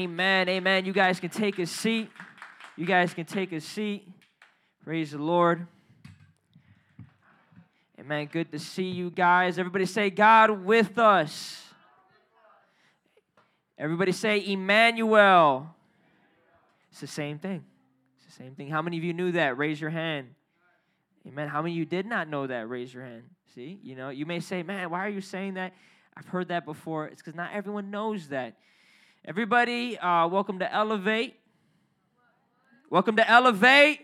Amen. Amen. You guys can take a seat. You guys can take a seat. Praise the Lord. Amen. Good to see you guys. Everybody say, God with us. Everybody say, Emmanuel. It's the same thing. It's the same thing. How many of you knew that? Raise your hand. Amen. How many of you did not know that? Raise your hand. See, you know, you may say, man, why are you saying that? I've heard that before. It's because not everyone knows that. Everybody, uh, welcome to Elevate. Welcome to Elevate.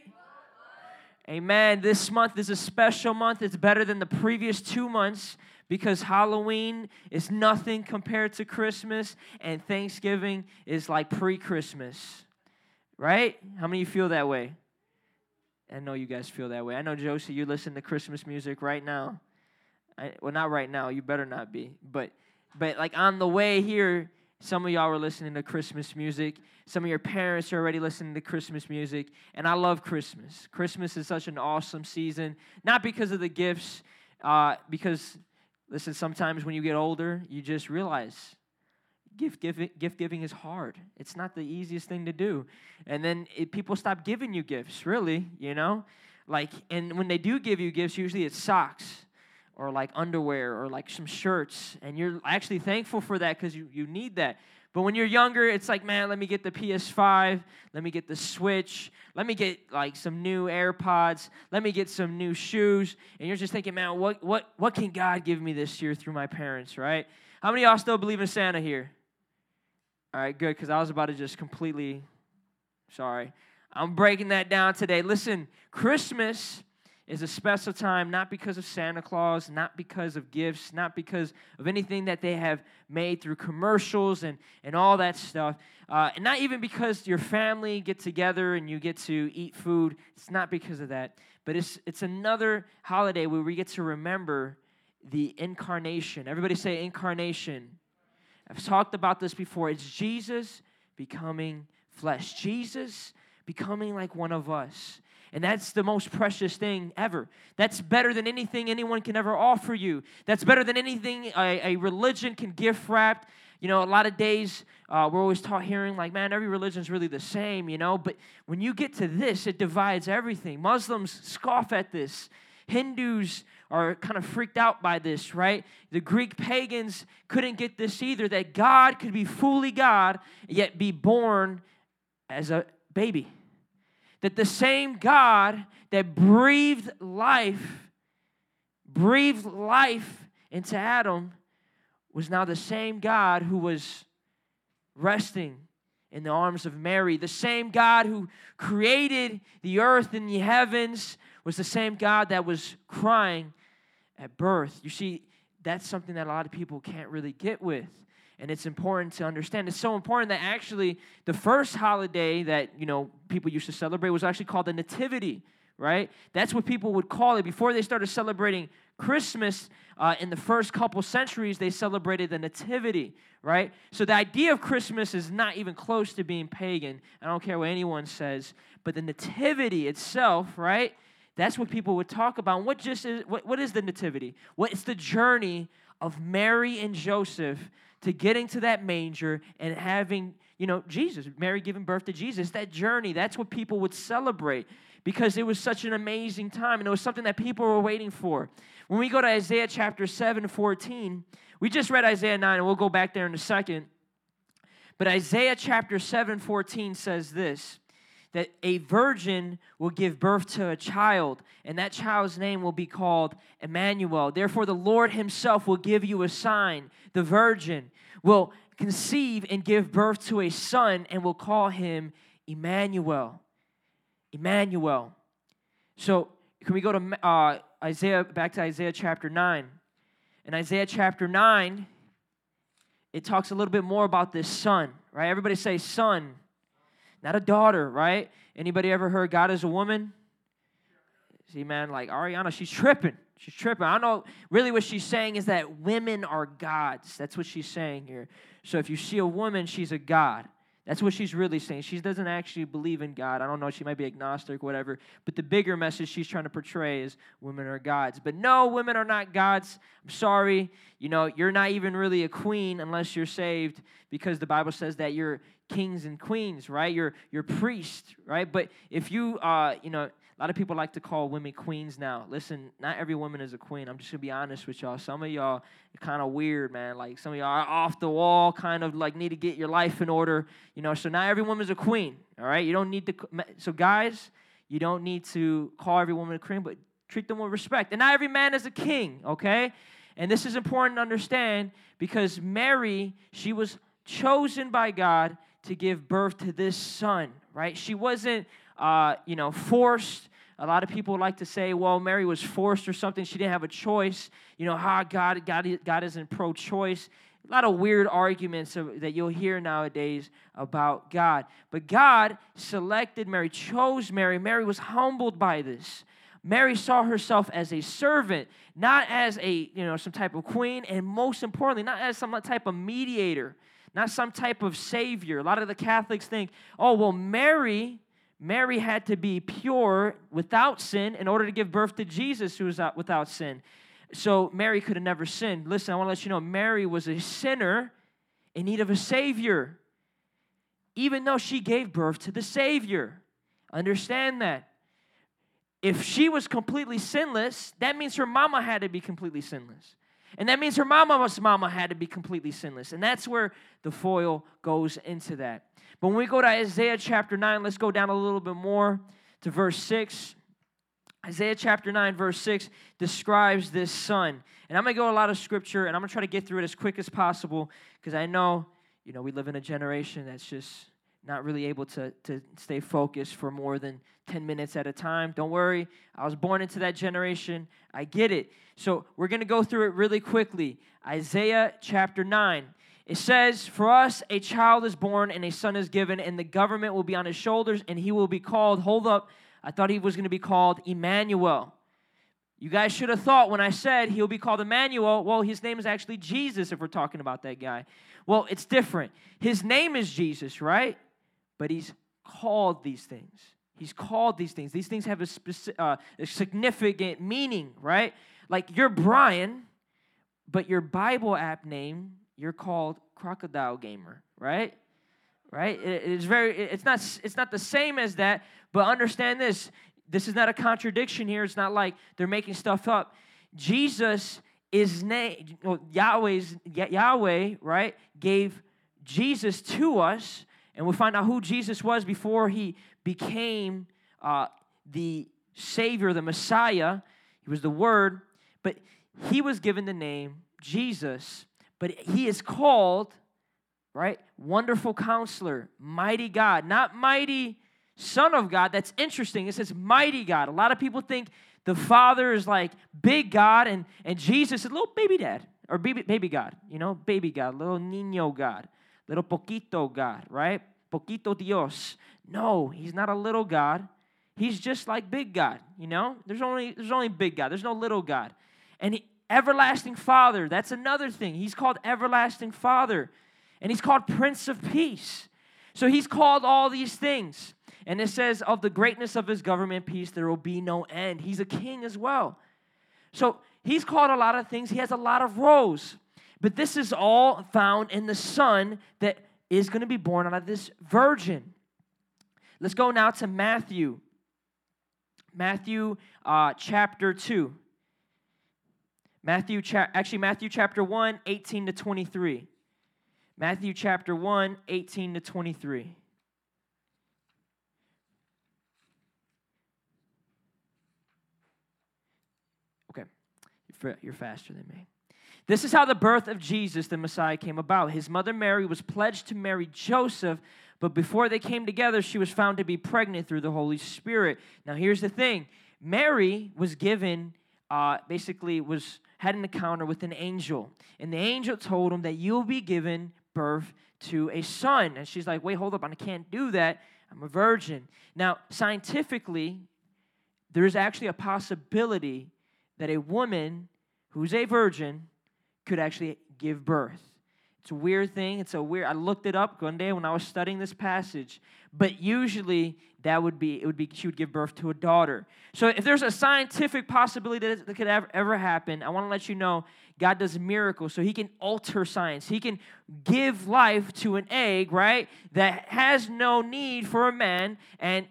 Amen. This month is a special month. It's better than the previous two months because Halloween is nothing compared to Christmas, and Thanksgiving is like pre Christmas. Right? How many of you feel that way? I know you guys feel that way. I know, Josie, you listen to Christmas music right now. I, well, not right now. You better not be. But, but like on the way here, some of y'all are listening to Christmas music. Some of your parents are already listening to Christmas music. And I love Christmas. Christmas is such an awesome season, not because of the gifts, uh, because, listen, sometimes when you get older, you just realize gift giving, gift giving is hard. It's not the easiest thing to do. And then it, people stop giving you gifts, really, you know? Like, and when they do give you gifts, usually it's socks or like underwear or like some shirts. And you're actually thankful for that because you, you need that. But when you're younger, it's like, man, let me get the PS5, let me get the Switch, let me get like some new AirPods, let me get some new shoes. And you're just thinking, man, what what what can God give me this year through my parents, right? How many of y'all still believe in Santa here? All right, good, because I was about to just completely, sorry. I'm breaking that down today. Listen, Christmas is a special time not because of Santa Claus, not because of gifts, not because of anything that they have made through commercials and, and all that stuff, uh, and not even because your family get together and you get to eat food. It's not because of that, but it's, it's another holiday where we get to remember the incarnation. Everybody say incarnation. I've talked about this before. It's Jesus becoming flesh, Jesus becoming like one of us. And that's the most precious thing ever. That's better than anything anyone can ever offer you. That's better than anything a, a religion can gift wrap. You know, a lot of days uh, we're always taught hearing like, man, every religion is really the same, you know. But when you get to this, it divides everything. Muslims scoff at this. Hindus are kind of freaked out by this, right? The Greek pagans couldn't get this either that God could be fully God, yet be born as a baby. That the same God that breathed life, breathed life into Adam, was now the same God who was resting in the arms of Mary. The same God who created the earth and the heavens was the same God that was crying at birth. You see, that's something that a lot of people can't really get with. And it's important to understand. It's so important that actually the first holiday that, you know, people used to celebrate was actually called the Nativity, right? That's what people would call it. Before they started celebrating Christmas uh, in the first couple centuries, they celebrated the Nativity, right? So the idea of Christmas is not even close to being pagan. I don't care what anyone says. But the Nativity itself, right? That's what people would talk about. what just is what, what is the nativity? What it's the journey of Mary and Joseph to getting to that manger and having, you know, Jesus, Mary giving birth to Jesus. That journey, that's what people would celebrate because it was such an amazing time and it was something that people were waiting for. When we go to Isaiah chapter 7, 14, we just read Isaiah 9 and we'll go back there in a second. But Isaiah chapter 7, 14 says this that a virgin will give birth to a child, and that child's name will be called Emmanuel. Therefore, the Lord Himself will give you a sign. The virgin will conceive and give birth to a son, and will call him Emmanuel. Emmanuel. So, can we go to uh, Isaiah, back to Isaiah chapter 9? In Isaiah chapter 9, it talks a little bit more about this son, right? Everybody say son not a daughter, right? Anybody ever heard God is a woman? See, man, like Ariana, she's tripping. She's tripping. I know really what she's saying is that women are gods. That's what she's saying here. So if you see a woman, she's a god. That's what she's really saying. She doesn't actually believe in God. I don't know. She might be agnostic, whatever. But the bigger message she's trying to portray is women are gods. But no, women are not gods. I'm sorry. You know, you're not even really a queen unless you're saved because the Bible says that you're kings and queens, right? You're you're priests, right? But if you uh, you know, a lot of people like to call women queens now. Listen, not every woman is a queen. I'm just gonna be honest with y'all. Some of y'all are kind of weird, man. Like some of y'all are off the wall, kind of like need to get your life in order, you know. So not every woman's a queen. All right, you don't need to. So guys, you don't need to call every woman a queen, but treat them with respect. And not every man is a king. Okay, and this is important to understand because Mary, she was chosen by God to give birth to this son. Right? She wasn't uh, you know, forced. A lot of people like to say, well, Mary was forced or something. She didn't have a choice. You know, how God, God, God isn't pro choice. A lot of weird arguments that you'll hear nowadays about God. But God selected Mary, chose Mary. Mary was humbled by this. Mary saw herself as a servant, not as a, you know, some type of queen, and most importantly, not as some type of mediator, not some type of savior. A lot of the Catholics think, oh, well, Mary Mary had to be pure without sin in order to give birth to Jesus, who was without sin. So Mary could have never sinned. Listen, I want to let you know Mary was a sinner in need of a Savior, even though she gave birth to the Savior. Understand that. If she was completely sinless, that means her mama had to be completely sinless. And that means her mama's mama had to be completely sinless. And that's where the foil goes into that. But when we go to Isaiah chapter 9, let's go down a little bit more to verse 6. Isaiah chapter 9, verse 6 describes this son. And I'm going to go a lot of scripture, and I'm going to try to get through it as quick as possible because I know, you know, we live in a generation that's just not really able to, to stay focused for more than 10 minutes at a time. Don't worry, I was born into that generation. I get it. So we're going to go through it really quickly. Isaiah chapter 9. It says, For us a child is born and a son is given, and the government will be on his shoulders, and he will be called, hold up, I thought he was going to be called Emmanuel. You guys should have thought when I said he'll be called Emmanuel, well, his name is actually Jesus if we're talking about that guy. Well, it's different. His name is Jesus, right? But he's called these things. He's called these things. These things have a, specific, uh, a significant meaning, right? Like you're Brian, but your Bible app name you're called crocodile gamer, right? Right? It, it's very it's not it's not the same as that, but understand this. This is not a contradiction here. It's not like they're making stuff up. Jesus is name Yahweh's Yahweh, right? Gave Jesus to us, and we find out who Jesus was before he became uh, the Savior, the Messiah. He was the Word, but he was given the name Jesus but he is called, right? Wonderful counselor, mighty God, not mighty Son of God. That's interesting. It says mighty God. A lot of people think the Father is like big God and, and Jesus is little baby dad or baby, baby God, you know, baby God, little niño God, little poquito God, right? Poquito Dios. No, he's not a little God. He's just like big God, you know? There's only there's only big God. There's no little God. And he, Everlasting Father. That's another thing. He's called Everlasting Father. And he's called Prince of Peace. So he's called all these things. And it says, of the greatness of his government peace, there will be no end. He's a king as well. So he's called a lot of things. He has a lot of roles. But this is all found in the Son that is going to be born out of this virgin. Let's go now to Matthew. Matthew uh, chapter 2. Matthew, cha- actually, Matthew chapter 1, 18 to 23. Matthew chapter 1, 18 to 23. Okay, you're faster than me. This is how the birth of Jesus, the Messiah, came about. His mother Mary was pledged to marry Joseph, but before they came together, she was found to be pregnant through the Holy Spirit. Now, here's the thing Mary was given, uh, basically, was had an encounter with an angel. And the angel told him that you'll be given birth to a son. And she's like, wait, hold up, I can't do that. I'm a virgin. Now, scientifically, there's actually a possibility that a woman who's a virgin could actually give birth. It's a weird thing. It's a weird. I looked it up one day when I was studying this passage. But usually that would be it would be she would give birth to a daughter. So if there's a scientific possibility that, that could ever, ever happen, I want to let you know God does miracles. So he can alter science. He can give life to an egg, right? That has no need for a man, and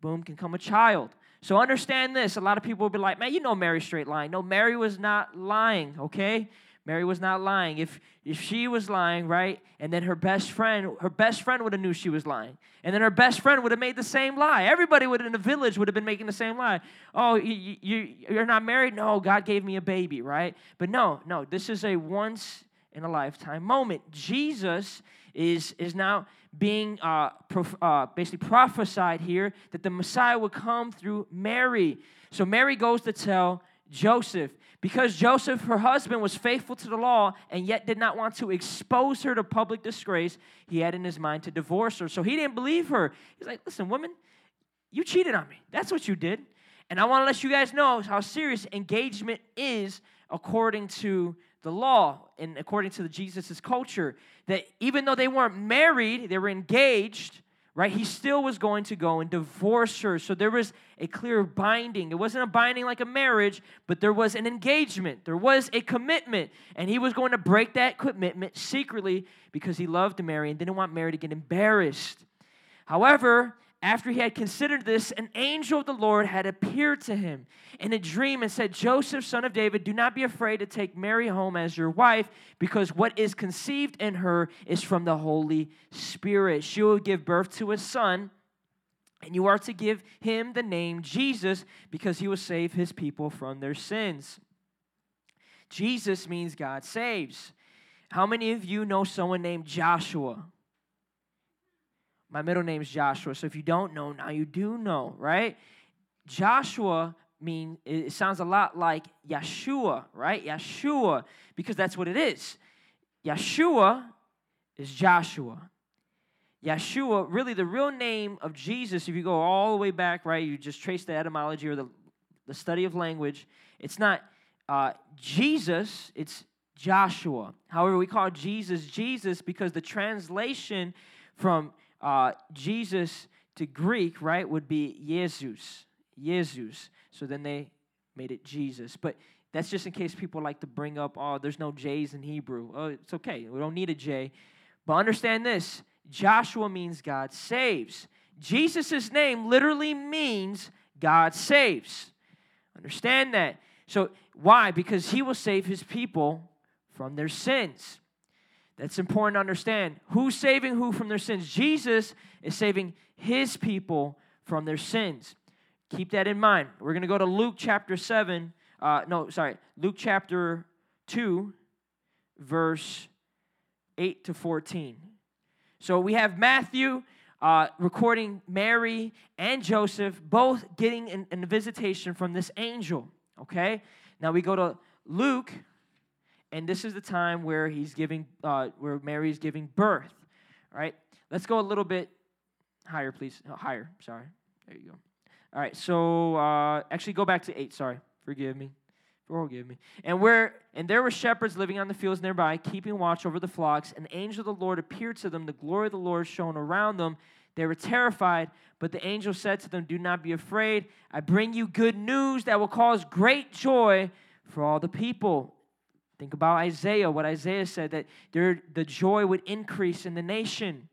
boom, can come a child. So understand this. A lot of people will be like, man, you know Mary straight lying. No, Mary was not lying, okay? Mary was not lying. If if she was lying, right, and then her best friend, her best friend would have knew she was lying, and then her best friend would have made the same lie. Everybody would in the village would have been making the same lie. Oh, you, you you're not married? No, God gave me a baby, right? But no, no, this is a once in a lifetime moment. Jesus is is now being uh, prof- uh, basically prophesied here that the Messiah would come through Mary. So Mary goes to tell Joseph. Because Joseph, her husband, was faithful to the law and yet did not want to expose her to public disgrace, he had in his mind to divorce her. So he didn't believe her. He's like, listen, woman, you cheated on me. That's what you did. And I want to let you guys know how serious engagement is according to the law and according to the Jesus' culture. That even though they weren't married, they were engaged right? He still was going to go and divorce her. So there was a clear binding. It wasn't a binding like a marriage, but there was an engagement. There was a commitment. And he was going to break that commitment secretly because he loved Mary and didn't want Mary to get embarrassed. However, after he had considered this, an angel of the Lord had appeared to him in a dream and said, Joseph, son of David, do not be afraid to take Mary home as your wife, because what is conceived in her is from the Holy Spirit. She will give birth to a son, and you are to give him the name Jesus, because he will save his people from their sins. Jesus means God saves. How many of you know someone named Joshua? My middle name is Joshua. So if you don't know, now you do know, right? Joshua mean it sounds a lot like Yeshua, right? Yeshua, because that's what it is. Yeshua is Joshua. Yeshua, really the real name of Jesus, if you go all the way back, right, you just trace the etymology or the, the study of language, it's not uh, Jesus, it's Joshua. However, we call Jesus Jesus because the translation from uh, Jesus to Greek, right, would be Jesus. Jesus. So then they made it Jesus. But that's just in case people like to bring up, oh, there's no J's in Hebrew. Oh, it's okay. We don't need a J. But understand this Joshua means God saves. Jesus' name literally means God saves. Understand that. So, why? Because he will save his people from their sins. That's important to understand. Who's saving who from their sins? Jesus is saving his people from their sins. Keep that in mind. We're going to go to Luke chapter 7. Uh, no, sorry, Luke chapter 2, verse 8 to 14. So we have Matthew uh, recording Mary and Joseph both getting an visitation from this angel. Okay? Now we go to Luke and this is the time where he's giving, uh, where Mary's giving birth. All right, let's go a little bit higher, please. Oh, higher, sorry. There you go. All right, so uh, actually go back to eight. Sorry, forgive me. Forgive me. And where and there were shepherds living on the fields nearby, keeping watch over the flocks. An angel of the Lord appeared to them. The glory of the Lord shone around them. They were terrified, but the angel said to them, "Do not be afraid. I bring you good news that will cause great joy for all the people." Think about Isaiah, what Isaiah said that there, the joy would increase in the nation.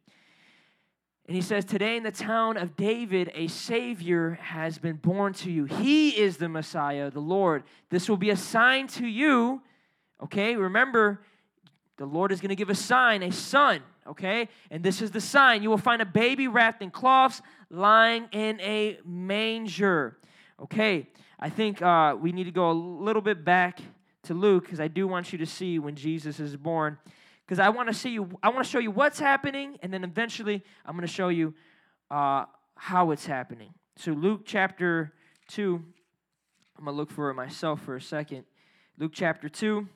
And he says, Today in the town of David, a Savior has been born to you. He is the Messiah, the Lord. This will be a sign to you. Okay, remember, the Lord is going to give a sign, a son. Okay, and this is the sign. You will find a baby wrapped in cloths lying in a manger. Okay, I think uh, we need to go a little bit back to Luke because I do want you to see when Jesus is born. Because I want to see you, I want to show you what's happening, and then eventually I'm going to show you uh, how it's happening. So, Luke chapter 2, I'm going to look for it myself for a second. Luke chapter 2.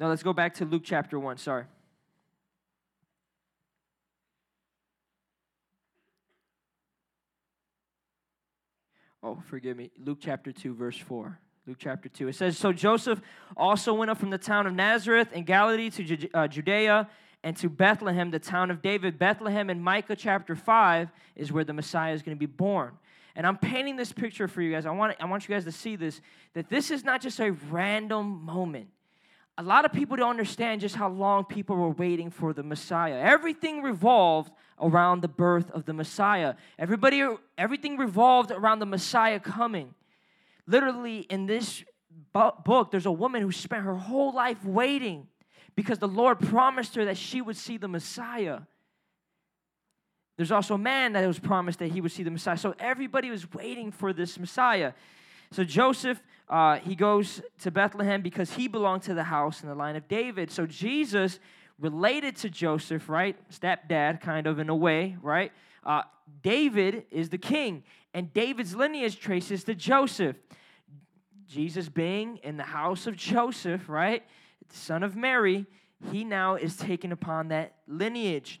Now let's go back to Luke chapter 1. Sorry. Oh, forgive me. Luke chapter 2, verse 4. Luke chapter 2. It says, So Joseph also went up from the town of Nazareth in Galilee to uh, Judea and to Bethlehem, the town of David. Bethlehem in Micah chapter 5 is where the Messiah is going to be born. And I'm painting this picture for you guys. I want, I want you guys to see this that this is not just a random moment. A lot of people don't understand just how long people were waiting for the Messiah. Everything revolved around the birth of the Messiah. Everybody, everything revolved around the Messiah coming. Literally, in this book, there's a woman who spent her whole life waiting because the Lord promised her that she would see the Messiah. There's also a man that was promised that he would see the Messiah. So everybody was waiting for this Messiah. So Joseph, uh, he goes to Bethlehem because he belonged to the house in the line of David. So Jesus related to Joseph, right? Stepdad, kind of in a way, right? Uh, David is the king, and David's lineage traces to Joseph. Jesus being in the house of Joseph, right? The son of Mary, he now is taken upon that lineage.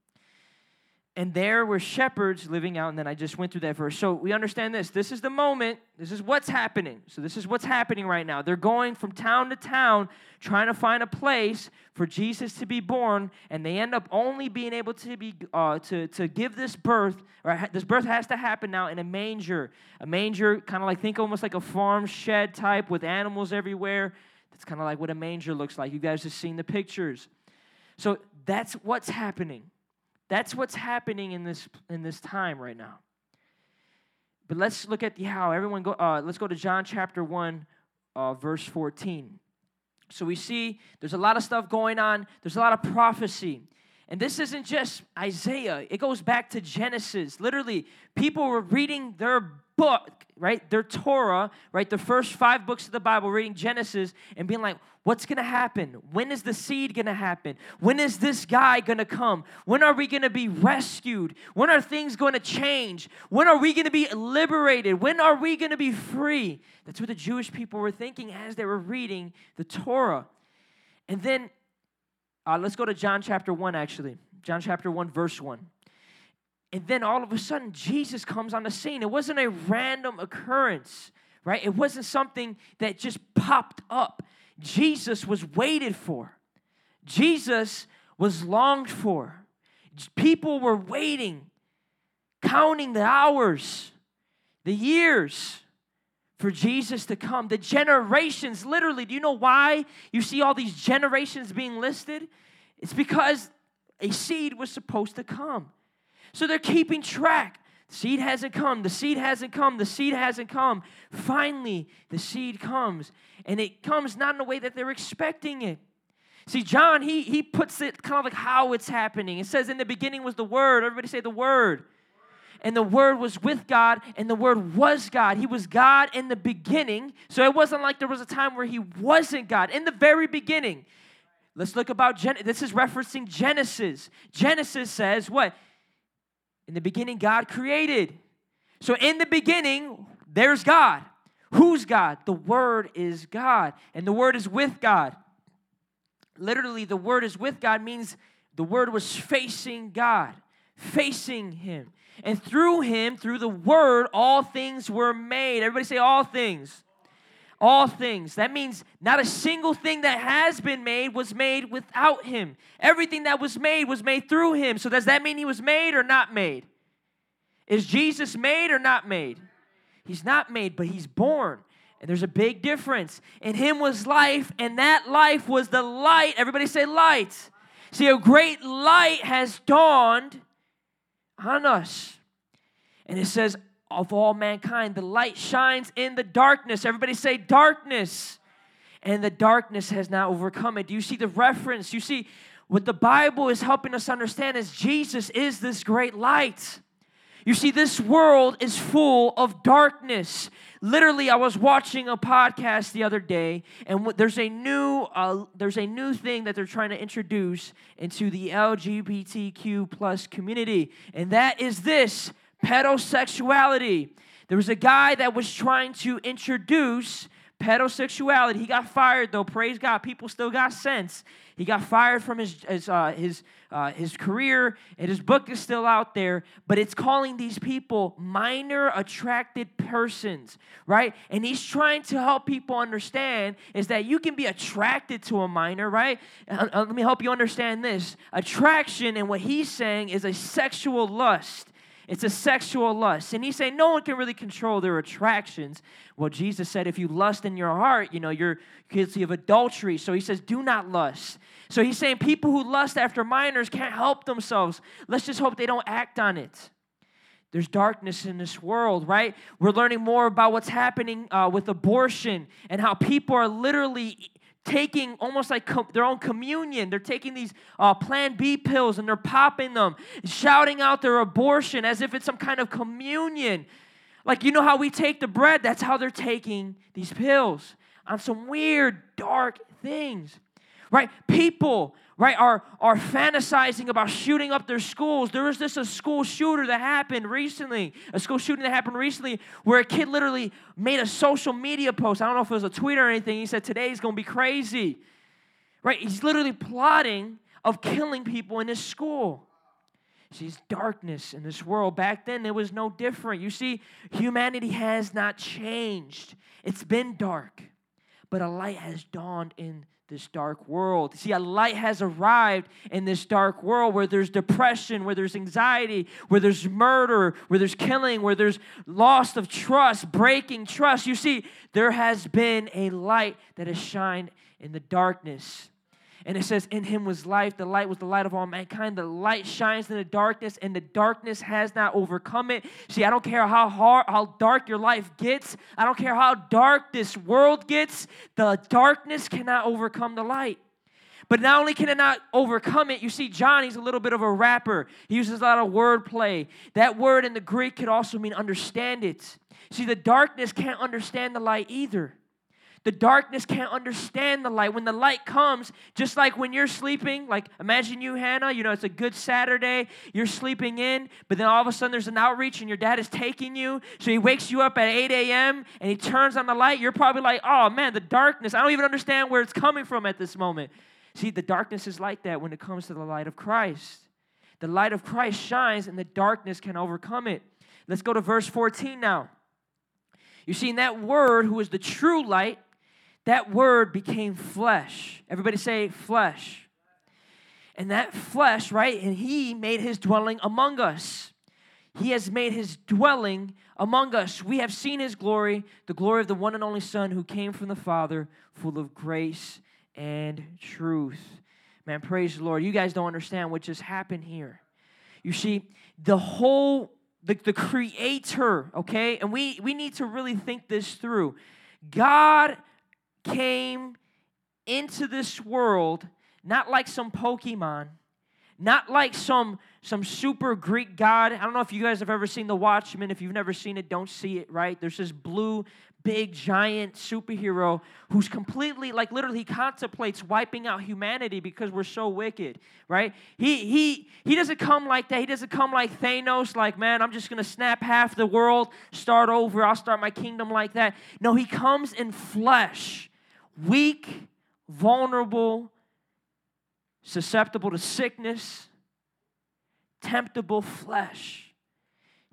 And there were shepherds living out, and then I just went through that verse. So we understand this. This is the moment. This is what's happening. So this is what's happening right now. They're going from town to town trying to find a place for Jesus to be born, and they end up only being able to be uh, to to give this birth. Or this birth has to happen now in a manger. A manger, kind of like think almost like a farm shed type with animals everywhere. That's kind of like what a manger looks like. You guys have seen the pictures. So that's what's happening. That's what's happening in this in this time right now. But let's look at the how. Everyone go. Uh, let's go to John chapter one, uh, verse fourteen. So we see there's a lot of stuff going on. There's a lot of prophecy. And this isn't just Isaiah, it goes back to Genesis. Literally, people were reading their book, right? Their Torah, right? The first five books of the Bible, reading Genesis and being like, what's gonna happen? When is the seed gonna happen? When is this guy gonna come? When are we gonna be rescued? When are things gonna change? When are we gonna be liberated? When are we gonna be free? That's what the Jewish people were thinking as they were reading the Torah. And then uh, let's go to John chapter 1, actually. John chapter 1, verse 1. And then all of a sudden, Jesus comes on the scene. It wasn't a random occurrence, right? It wasn't something that just popped up. Jesus was waited for, Jesus was longed for. People were waiting, counting the hours, the years for Jesus to come. The generations, literally, do you know why you see all these generations being listed? It's because a seed was supposed to come. So they're keeping track. Seed hasn't come. The seed hasn't come. The seed hasn't come. Finally, the seed comes. And it comes not in a way that they're expecting it. See, John, he, he puts it kind of like how it's happening. It says, In the beginning was the Word. Everybody say the Word. And the Word was with God, and the Word was God. He was God in the beginning. So it wasn't like there was a time where He wasn't God. In the very beginning. Let's look about Gen- this is referencing Genesis. Genesis says what? In the beginning, God created. So, in the beginning, there's God. Who's God? The Word is God, and the Word is with God. Literally, the Word is with God means the Word was facing God, facing Him. And through Him, through the Word, all things were made. Everybody say, all things all things. That means not a single thing that has been made was made without him. Everything that was made was made through him. So does that mean he was made or not made? Is Jesus made or not made? He's not made, but he's born. And there's a big difference. In him was life, and that life was the light. Everybody say light. See, a great light has dawned on us. And it says, of all mankind. The light shines in the darkness. Everybody say darkness. And the darkness has now overcome it. Do you see the reference? You see, what the Bible is helping us understand is Jesus is this great light. You see, this world is full of darkness. Literally, I was watching a podcast the other day, and there's a new uh, there's a new thing that they're trying to introduce into the LGBTQ plus community, and that is this pedosexuality. There was a guy that was trying to introduce pedosexuality. He got fired though. Praise God. People still got sense. He got fired from his his uh, his, uh, his career, and his book is still out there. But it's calling these people minor attracted persons, right? And he's trying to help people understand is that you can be attracted to a minor, right? Uh, uh let me help you understand this. Attraction, and what he's saying is a sexual lust. It's a sexual lust. And he's saying no one can really control their attractions. Well, Jesus said if you lust in your heart, you know, you're guilty of adultery. So he says, do not lust. So he's saying people who lust after minors can't help themselves. Let's just hope they don't act on it. There's darkness in this world, right? We're learning more about what's happening uh, with abortion and how people are literally taking almost like com- their own communion. They're taking these uh, Plan B pills and they're popping them, shouting out their abortion as if it's some kind of communion. Like, you know how we take the bread? That's how they're taking these pills on some weird, dark things, right? People right, are, are fantasizing about shooting up their schools. There was this a school shooter that happened recently, a school shooting that happened recently where a kid literally made a social media post. I don't know if it was a tweet or anything. He said, Today's gonna be crazy. Right? He's literally plotting of killing people in his school. Sees darkness in this world. Back then, it was no different. You see, humanity has not changed. It's been dark, but a light has dawned in this dark world. See, a light has arrived in this dark world where there's depression, where there's anxiety, where there's murder, where there's killing, where there's loss of trust, breaking trust. You see, there has been a light that has shined in the darkness. And it says, In him was life. The light was the light of all mankind. The light shines in the darkness, and the darkness has not overcome it. See, I don't care how hard, how dark your life gets. I don't care how dark this world gets. The darkness cannot overcome the light. But not only can it not overcome it, you see, John, a little bit of a rapper. He uses a lot of wordplay. That word in the Greek could also mean understand it. See, the darkness can't understand the light either. The darkness can't understand the light. When the light comes, just like when you're sleeping, like imagine you, Hannah, you know, it's a good Saturday, you're sleeping in, but then all of a sudden there's an outreach and your dad is taking you. So he wakes you up at 8 a.m. and he turns on the light. You're probably like, oh man, the darkness, I don't even understand where it's coming from at this moment. See, the darkness is like that when it comes to the light of Christ. The light of Christ shines and the darkness can overcome it. Let's go to verse 14 now. You see, in that word, who is the true light, that word became flesh. Everybody say flesh. And that flesh, right? And he made his dwelling among us. He has made his dwelling among us. We have seen his glory, the glory of the one and only Son who came from the Father, full of grace and truth. Man, praise the Lord. You guys don't understand what just happened here. You see, the whole, the, the creator, okay? And we, we need to really think this through. God came into this world not like some Pokemon, not like some some super Greek god. I don't know if you guys have ever seen The Watchmen. If you've never seen it, don't see it, right? There's this blue, big, giant superhero who's completely, like literally, contemplates wiping out humanity because we're so wicked, right? He he he doesn't come like that. He doesn't come like Thanos, like, man, I'm just gonna snap half the world, start over, I'll start my kingdom like that. No, he comes in flesh weak, vulnerable, susceptible to sickness, temptable flesh.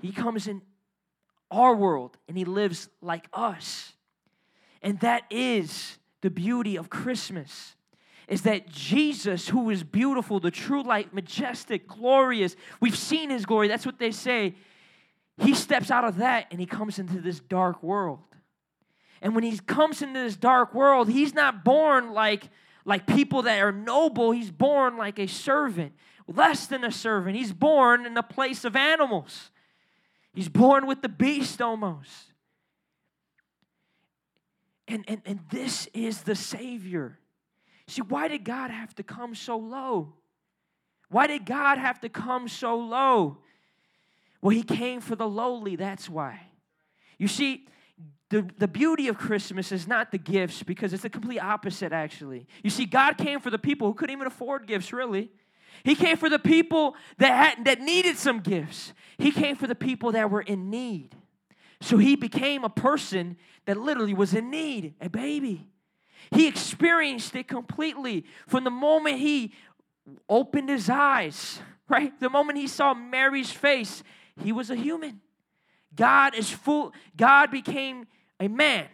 He comes in our world and he lives like us. And that is the beauty of Christmas. Is that Jesus, who is beautiful, the true light, majestic, glorious, we've seen his glory, that's what they say. He steps out of that and he comes into this dark world. And when he comes into this dark world, he's not born like, like people that are noble. He's born like a servant, less than a servant. He's born in the place of animals. He's born with the beast almost. And, and, and this is the Savior. See, why did God have to come so low? Why did God have to come so low? Well, he came for the lowly, that's why. You see, the, the beauty of Christmas is not the gifts because it's the complete opposite, actually. You see, God came for the people who couldn't even afford gifts, really. He came for the people that, had, that needed some gifts. He came for the people that were in need. So he became a person that literally was in need, a baby. He experienced it completely from the moment he opened his eyes, right? The moment he saw Mary's face, he was a human. God is full, God became a man.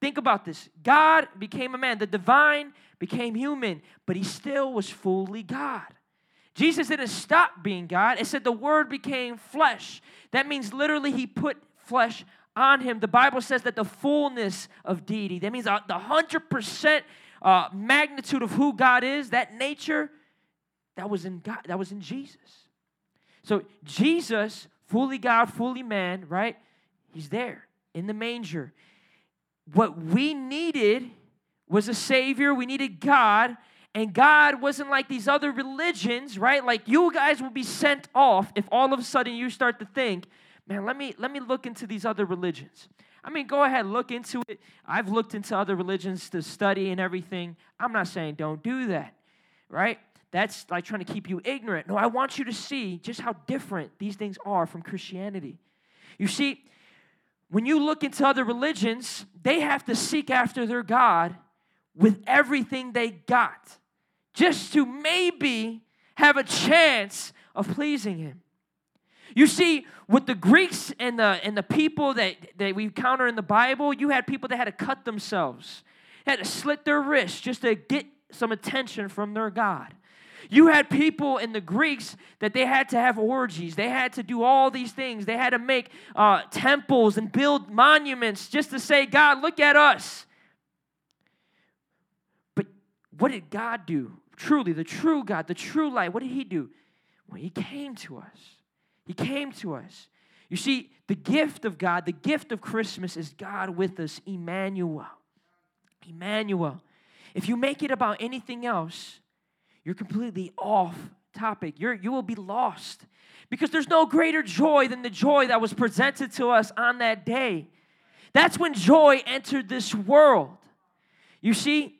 Think about this. God became a man. The divine became human, but he still was fully God. Jesus didn't stop being God. It said the word became flesh. That means literally he put flesh on him. The Bible says that the fullness of deity, that means the 100% uh, magnitude of who God is, that nature, that was in God, that was in Jesus. So Jesus, fully God, fully man, right? He's there in the manger. What we needed was a Savior, we needed God. And God wasn't like these other religions, right? Like you guys will be sent off if all of a sudden you start to think man, let me let me look into these other religions. I mean, go ahead, look into it. I've looked into other religions to study and everything. I'm not saying don't do that, right? That's like trying to keep you ignorant. No, I want you to see just how different these things are from Christianity. You see, when you look into other religions, they have to seek after their God with everything they got just to maybe have a chance of pleasing Him. You see, with the Greeks and the and the people that, that we encounter in the Bible, you had people that had to cut themselves, had to slit their wrists just to get some attention from their God. You had people in the Greeks that they had to have orgies. They had to do all these things. They had to make uh, temples and build monuments just to say, God, look at us. But what did God do? Truly, the true God, the true light, what did He do? Well, He came to us. He came to us. You see, the gift of God, the gift of Christmas is God with us, Emmanuel. Emmanuel. If you make it about anything else, you're completely off topic. You're, you will be lost because there's no greater joy than the joy that was presented to us on that day. That's when joy entered this world. You see,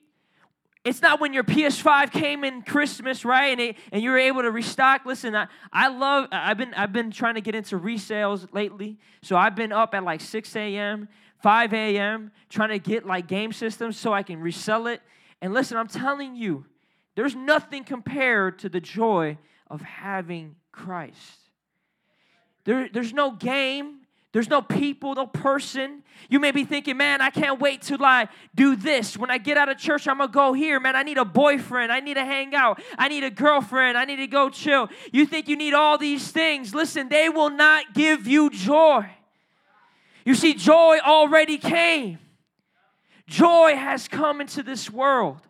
it's not when your PS5 came in Christmas, right? And, it, and you were able to restock. Listen, I, I love, I've been, I've been trying to get into resales lately. So I've been up at like 6 a.m., 5 a.m., trying to get like game systems so I can resell it. And listen, I'm telling you, there's nothing compared to the joy of having Christ. There, there's no game, there's no people, no person. You may be thinking, man, I can't wait to like do this. When I get out of church, I'm gonna go here. Man, I need a boyfriend. I need to hang out. I need a girlfriend. I need to go chill. You think you need all these things. Listen, they will not give you joy. You see, joy already came. Joy has come into this world.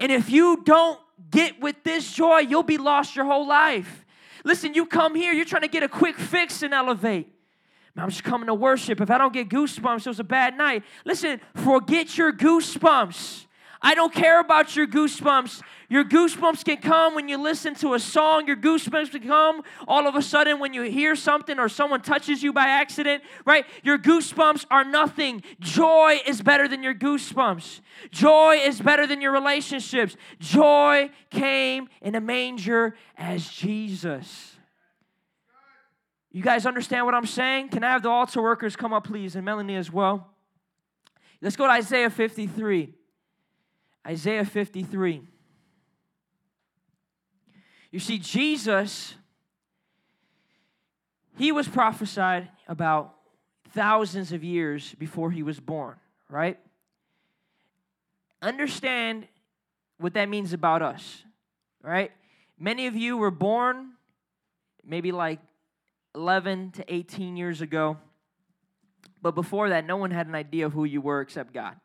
And if you don't get with this joy, you'll be lost your whole life. Listen, you come here, you're trying to get a quick fix and elevate. I'm just coming to worship. If I don't get goosebumps, it was a bad night. Listen, forget your goosebumps. I don't care about your goosebumps. Your goosebumps can come when you listen to a song. Your goosebumps can come all of a sudden when you hear something or someone touches you by accident, right? Your goosebumps are nothing. Joy is better than your goosebumps. Joy is better than your relationships. Joy came in a manger as Jesus. You guys understand what I'm saying? Can I have the altar workers come up, please, and Melanie as well? Let's go to Isaiah 53. Isaiah 53. You see, Jesus, he was prophesied about thousands of years before he was born, right? Understand what that means about us, right? Many of you were born maybe like 11 to 18 years ago. But before that, no one had an idea of who you were except God.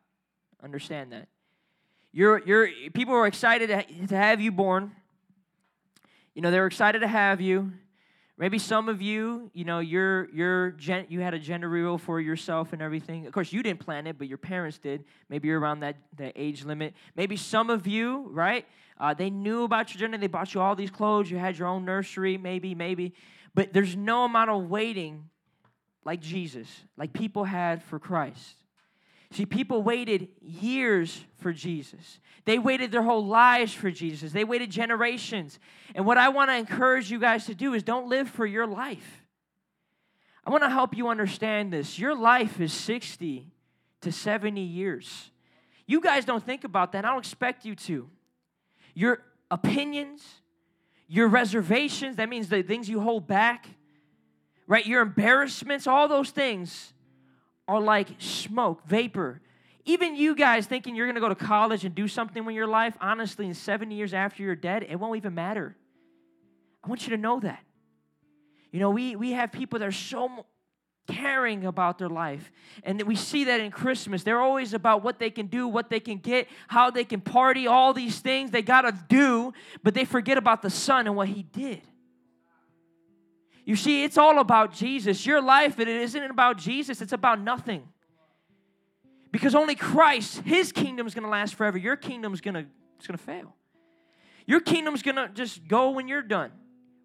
Understand that. You're, you're, people were excited to, have you born. You know, they were excited to have you. Maybe some of you, you know, you're, you're gen, you had a gender reveal for yourself and everything. Of course, you didn't plan it, but your parents did. Maybe you're around that, that age limit. Maybe some of you, right, uh, they knew about your gender. They bought you all these clothes. You had your own nursery, maybe, maybe. But there's no amount of waiting like Jesus, like people had for Christ. See, people waited years for Jesus. They waited their whole lives for Jesus. They waited generations. And what I want to encourage you guys to do is don't live for your life. I want to help you understand this. Your life is 60 to 70 years. You guys don't think about that. I don't expect you to. Your opinions, your reservations, that means the things you hold back, right? Your embarrassments, all those things are like smoke, vapor. Even you guys thinking you're gonna go to college and do something with your life, honestly, in 70 years after you're dead, it won't even matter. I want you to know that. You know, we, we have people that are so caring about their life. And we see that in Christmas. They're always about what they can do, what they can get, how they can party, all these things they got to do, but they forget about the Son and what He did. You see, it's all about Jesus. Your life, it isn't about Jesus, it's about nothing. Because only Christ, His kingdom is going to last forever. Your kingdom is going to, it's going to fail. Your kingdom's going to just go when you're done,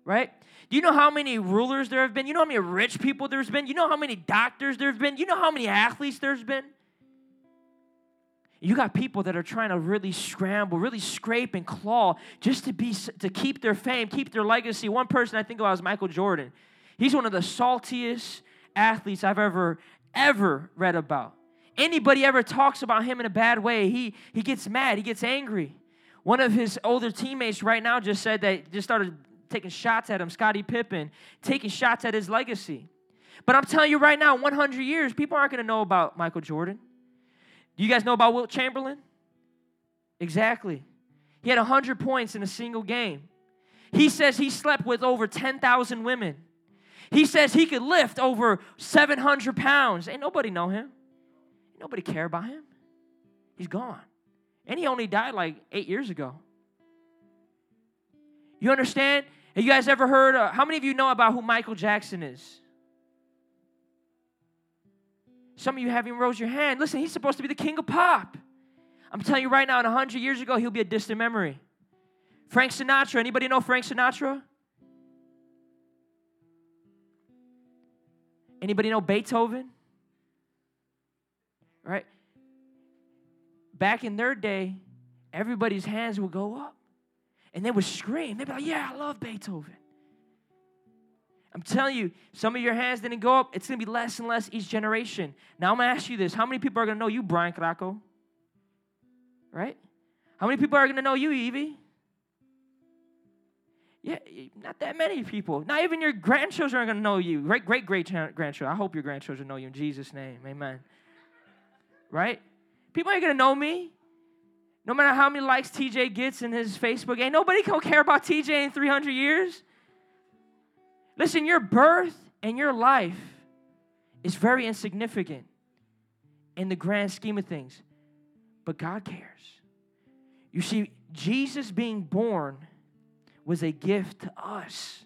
right? Do you know how many rulers there have been? You know how many rich people there's been? You know how many doctors there's been? You know how many athletes there's been? You got people that are trying to really scramble, really scrape and claw just to be to keep their fame, keep their legacy. One person I think about is Michael Jordan. He's one of the saltiest athletes I've ever ever read about. Anybody ever talks about him in a bad way, he he gets mad, he gets angry. One of his older teammates right now just said that just started taking shots at him, Scottie Pippen, taking shots at his legacy. But I'm telling you right now, 100 years, people aren't going to know about Michael Jordan. Do you guys know about Wilt Chamberlain? Exactly. He had 100 points in a single game. He says he slept with over 10,000 women. He says he could lift over 700 pounds. Ain't nobody know him. Ain't nobody care about him. He's gone. And he only died like eight years ago. You understand? Have you guys ever heard? Uh, how many of you know about who Michael Jackson is? Some of you haven't raised your hand. Listen, he's supposed to be the king of pop. I'm telling you right now, in 100 years ago, he'll be a distant memory. Frank Sinatra. Anybody know Frank Sinatra? Anybody know Beethoven? Right? Back in their day, everybody's hands would go up and they would scream. They'd be like, Yeah, I love Beethoven. I'm telling you, some of your hands didn't go up. It's going to be less and less each generation. Now, I'm going to ask you this. How many people are going to know you, Brian Caraco? Right? How many people are going to know you, Evie? Yeah, not that many people. Not even your grandchildren are going to know you. Great, great, great grandchildren. I hope your grandchildren know you in Jesus' name. Amen. Right? People ain't going to know me. No matter how many likes TJ gets in his Facebook, ain't nobody gonna care about TJ in 300 years. Listen, your birth and your life is very insignificant in the grand scheme of things, but God cares. You see, Jesus being born was a gift to us.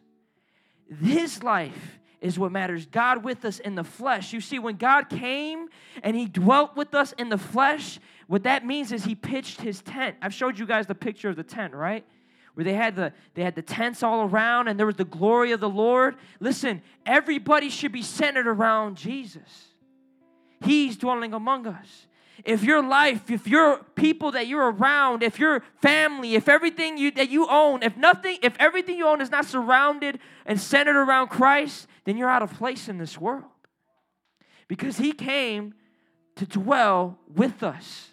His life is what matters. God with us in the flesh. You see, when God came and He dwelt with us in the flesh, what that means is He pitched His tent. I've showed you guys the picture of the tent, right? Where they had the they had the tents all around and there was the glory of the Lord. Listen, everybody should be centered around Jesus. He's dwelling among us if your life, if your people that you're around, if your family, if everything you, that you own, if nothing, if everything you own is not surrounded and centered around Christ, then you're out of place in this world. Because He came to dwell with us.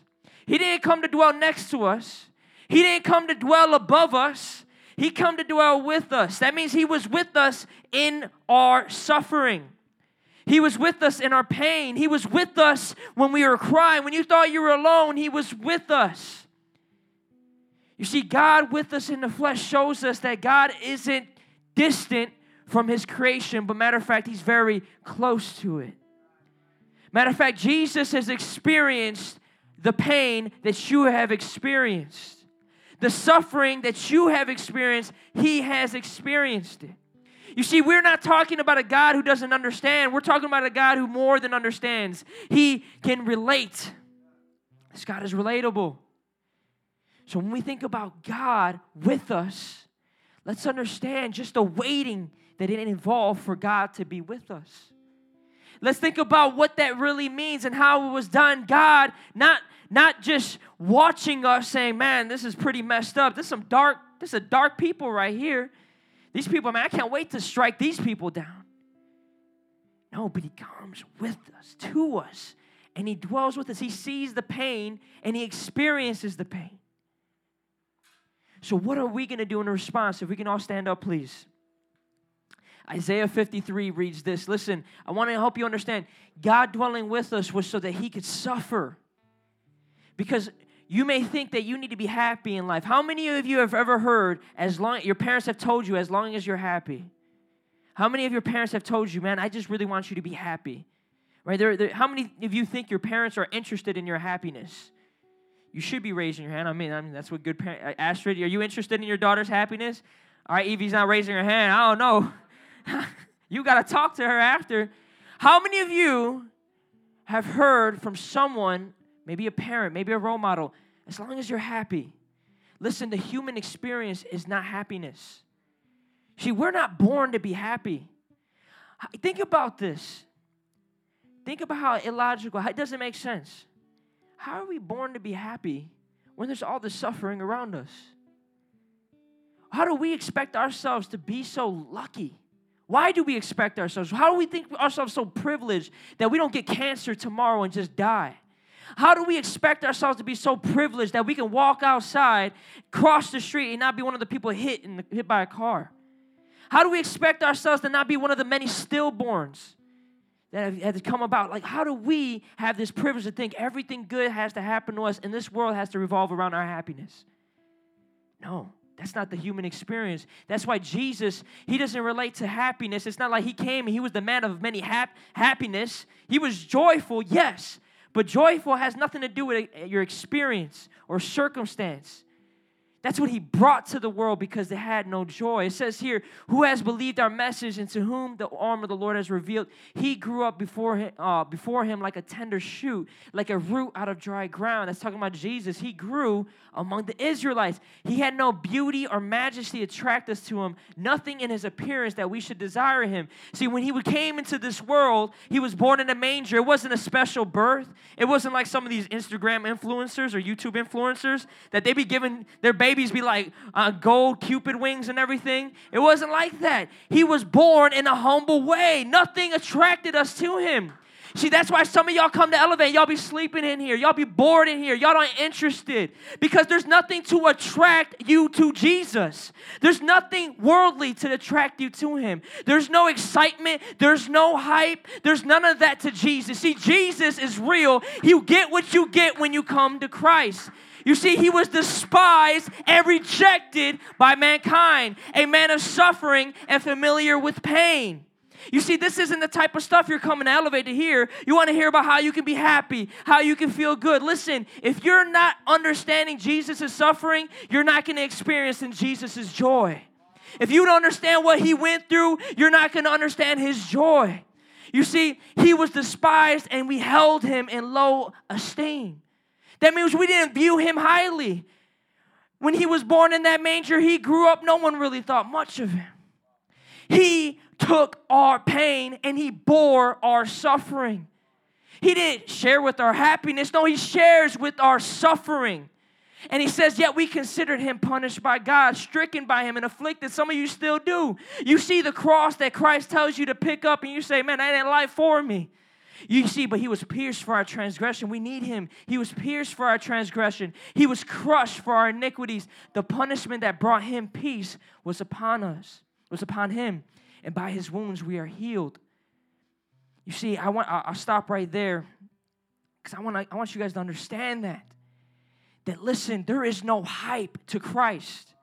He didn't come to dwell next to us. He didn't come to dwell above us. He come to dwell with us. That means he was with us in our suffering. He was with us in our pain. He was with us when we were crying. When you thought you were alone, He was with us. You see, God with us in the flesh shows us that God isn't distant from His creation, but matter of fact, He's very close to it. Matter of fact, Jesus has experienced the pain that you have experienced. The suffering that you have experienced, He has experienced it. You see, we're not talking about a God who doesn't understand. We're talking about a God who more than understands. He can relate. This God is relatable. So when we think about God with us, let's understand just the waiting that it involved for God to be with us. Let's think about what that really means and how it was done. God not not just watching us saying, "Man, this is pretty messed up. This is some dark. This is dark people right here. These people, man, I can't wait to strike these people down." No, but He comes with us, to us, and He dwells with us. He sees the pain and He experiences the pain. So, what are we going to do in response? If we can all stand up, please. Isaiah 53 reads this. Listen, I want to help you understand. God dwelling with us was so that he could suffer. Because you may think that you need to be happy in life. How many of you have ever heard as long your parents have told you as long as you're happy? How many of your parents have told you, man, I just really want you to be happy? Right? There, there, how many of you think your parents are interested in your happiness? You should be raising your hand. I mean, I mean that's what good parents. Uh, Astrid, are you interested in your daughter's happiness? All right, Evie's not raising her hand. I don't know. you got to talk to her after. How many of you have heard from someone, maybe a parent, maybe a role model, as long as you're happy? Listen, the human experience is not happiness. See, we're not born to be happy. Think about this. Think about how illogical, how it doesn't make sense. How are we born to be happy when there's all this suffering around us? How do we expect ourselves to be so lucky? Why do we expect ourselves? How do we think ourselves so privileged that we don't get cancer tomorrow and just die? How do we expect ourselves to be so privileged that we can walk outside, cross the street, and not be one of the people hit the, hit by a car? How do we expect ourselves to not be one of the many stillborns that have, have come about? Like, how do we have this privilege to think everything good has to happen to us and this world has to revolve around our happiness? No. That's not the human experience. That's why Jesus, he doesn't relate to happiness. It's not like he came and he was the man of many hap- happiness. He was joyful, yes, but joyful has nothing to do with your experience or circumstance. That's what he brought to the world because they had no joy. It says here, Who has believed our message and to whom the arm of the Lord has revealed? He grew up before him, uh, before him like a tender shoot, like a root out of dry ground. That's talking about Jesus. He grew among the Israelites. He had no beauty or majesty attract us to him, nothing in his appearance that we should desire him. See, when he came into this world, he was born in a manger. It wasn't a special birth. It wasn't like some of these Instagram influencers or YouTube influencers that they be giving their baby babies be like uh, gold cupid wings and everything. It wasn't like that. He was born in a humble way. Nothing attracted us to him. See, that's why some of y'all come to Elevate. Y'all be sleeping in here. Y'all be bored in here. Y'all not interested because there's nothing to attract you to Jesus. There's nothing worldly to attract you to Him. There's no excitement. There's no hype. There's none of that to Jesus. See, Jesus is real. You get what you get when you come to Christ. You see, he was despised and rejected by mankind, a man of suffering and familiar with pain. You see, this isn't the type of stuff you're coming to elevate to hear. You want to hear about how you can be happy, how you can feel good. Listen, if you're not understanding Jesus' suffering, you're not going to experience in Jesus' joy. If you don't understand what he went through, you're not going to understand his joy. You see, he was despised and we held him in low esteem. That means we didn't view him highly. When he was born in that manger, he grew up, no one really thought much of him. He took our pain and he bore our suffering. He didn't share with our happiness, no, he shares with our suffering. And he says, Yet we considered him punished by God, stricken by him, and afflicted. Some of you still do. You see the cross that Christ tells you to pick up, and you say, Man, that ain't life for me. You see, but he was pierced for our transgression. We need him. He was pierced for our transgression. He was crushed for our iniquities. The punishment that brought him peace was upon us, was upon him. And by his wounds we are healed. You see, I want I'll stop right there because I want I want you guys to understand that. That listen, there is no hype to Christ.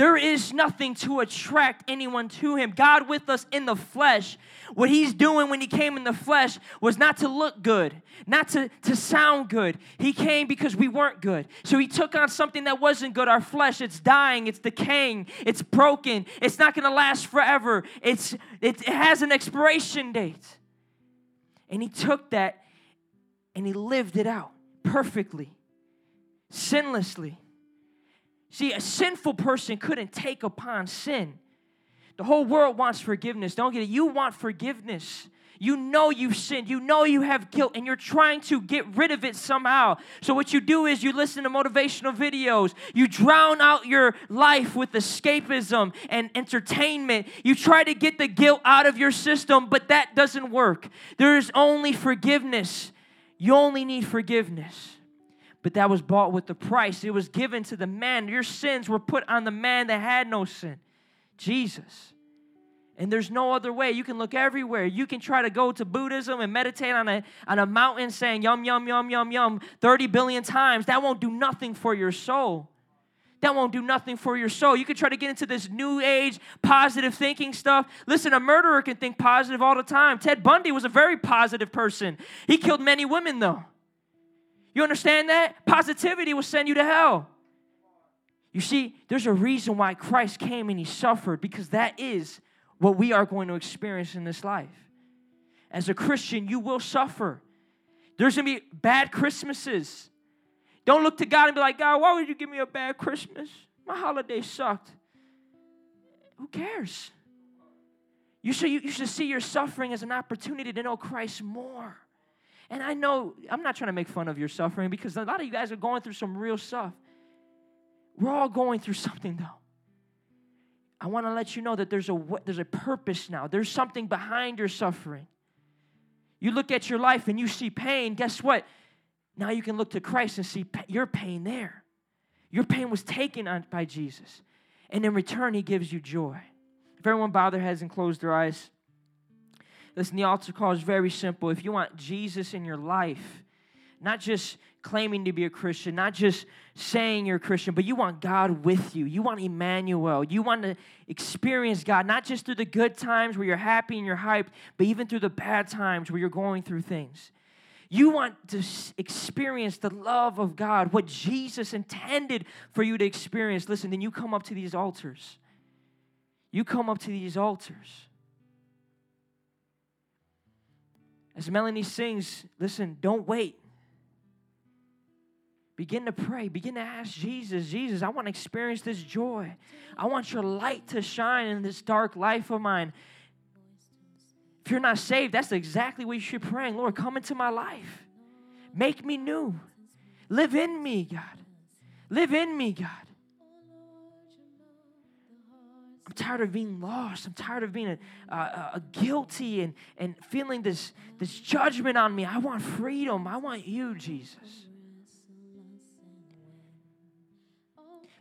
There is nothing to attract anyone to him. God with us in the flesh, what he's doing when he came in the flesh was not to look good, not to, to sound good. He came because we weren't good. So he took on something that wasn't good. Our flesh, it's dying, it's decaying, it's broken, it's not going to last forever, it's, it, it has an expiration date. And he took that and he lived it out perfectly, sinlessly. See, a sinful person couldn't take upon sin. The whole world wants forgiveness. Don't get it. You want forgiveness. You know you've sinned. You know you have guilt, and you're trying to get rid of it somehow. So, what you do is you listen to motivational videos. You drown out your life with escapism and entertainment. You try to get the guilt out of your system, but that doesn't work. There is only forgiveness. You only need forgiveness. But that was bought with the price. It was given to the man. Your sins were put on the man that had no sin Jesus. And there's no other way. You can look everywhere. You can try to go to Buddhism and meditate on a, on a mountain saying yum, yum, yum, yum, yum 30 billion times. That won't do nothing for your soul. That won't do nothing for your soul. You can try to get into this new age positive thinking stuff. Listen, a murderer can think positive all the time. Ted Bundy was a very positive person. He killed many women, though. You understand that? Positivity will send you to hell. You see, there's a reason why Christ came and he suffered because that is what we are going to experience in this life. As a Christian, you will suffer. There's gonna be bad Christmases. Don't look to God and be like, God, why would you give me a bad Christmas? My holiday sucked. Who cares? You should, you should see your suffering as an opportunity to know Christ more. And I know, I'm not trying to make fun of your suffering because a lot of you guys are going through some real stuff. We're all going through something, though. I want to let you know that there's a, there's a purpose now. There's something behind your suffering. You look at your life and you see pain, guess what? Now you can look to Christ and see your pain there. Your pain was taken on by Jesus. And in return, he gives you joy. If everyone bow their heads and close their eyes, listen, the altar call is very simple. If you want Jesus in your life, not just claiming to be a Christian, not just saying you're a Christian, but you want God with you. You want Emmanuel. You want to experience God, not just through the good times where you're happy and you're hyped, but even through the bad times where you're going through things. You want to experience the love of God, what Jesus intended for you to experience. Listen, then you come up to these altars. You come up to these altars. As Melanie sings, listen, don't wait. Begin to pray. Begin to ask Jesus, Jesus, I want to experience this joy. I want your light to shine in this dark life of mine. If you're not saved, that's exactly what you should be praying. Lord, come into my life. Make me new. Live in me, God. Live in me, God. I'm tired of being lost. I'm tired of being a, a, a, guilty and, and feeling this, this judgment on me. I want freedom. I want you, Jesus.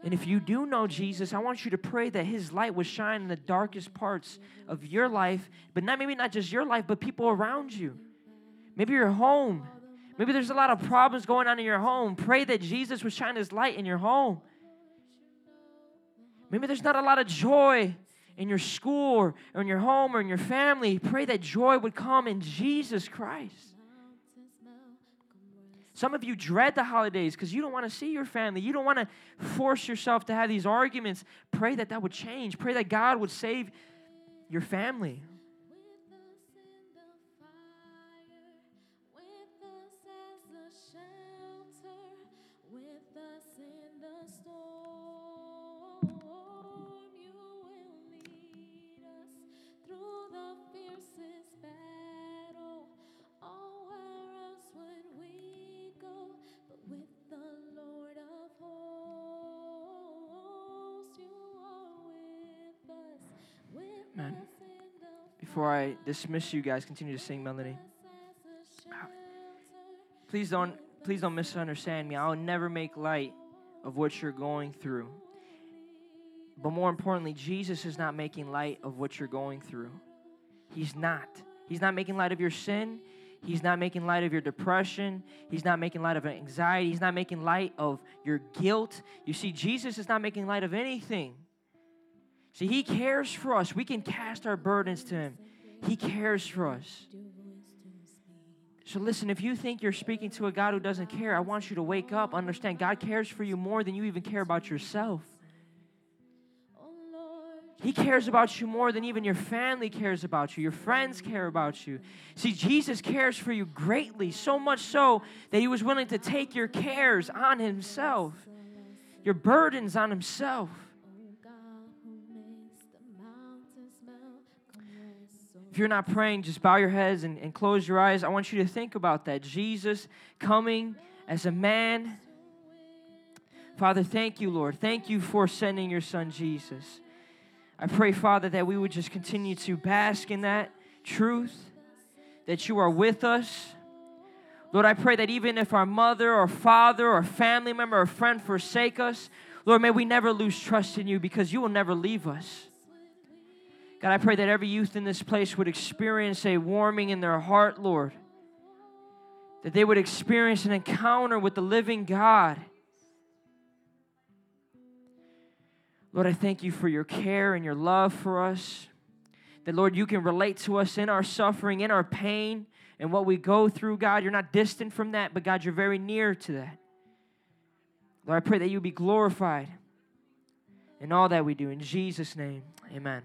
And if you do know Jesus, I want you to pray that his light would shine in the darkest parts of your life, but not maybe not just your life, but people around you. Maybe your home. Maybe there's a lot of problems going on in your home. Pray that Jesus would shine his light in your home. Maybe there's not a lot of joy in your school or, in your home or in your family. Pray that joy would come in Jesus Christ. Some of you dread the holidays because you don't want to see your family. You don't want to force yourself to have these arguments. Pray that that would change. Pray that God would save your family. Before I dismiss you guys, continue to sing melody. Please don't please don't misunderstand me. I'll never make light of what you're going through. But more importantly, Jesus is not making light of what you're going through. He's not. He's not making light of your sin. He's not making light of your depression. He's not making light of anxiety. He's not making light of your guilt. You see, Jesus is not making light of anything. See, He cares for us. We can cast our burdens to Him. He cares for us. So, listen, if you think you're speaking to a God who doesn't care, I want you to wake up, understand God cares for you more than you even care about yourself. He cares about you more than even your family cares about you. Your friends care about you. See, Jesus cares for you greatly, so much so that He was willing to take your cares on Himself, your burdens on Himself. If you're not praying, just bow your heads and, and close your eyes. I want you to think about that. Jesus coming as a man. Father, thank you, Lord. Thank you for sending your son, Jesus. I pray, Father, that we would just continue to bask in that truth, that you are with us. Lord, I pray that even if our mother or father or family member or friend forsake us, Lord, may we never lose trust in you because you will never leave us. God, I pray that every youth in this place would experience a warming in their heart, Lord. That they would experience an encounter with the living God. Lord, I thank you for your care and your love for us. That, Lord, you can relate to us in our suffering, in our pain, and what we go through, God. You're not distant from that, but God, you're very near to that. Lord, I pray that you be glorified in all that we do. In Jesus' name, amen.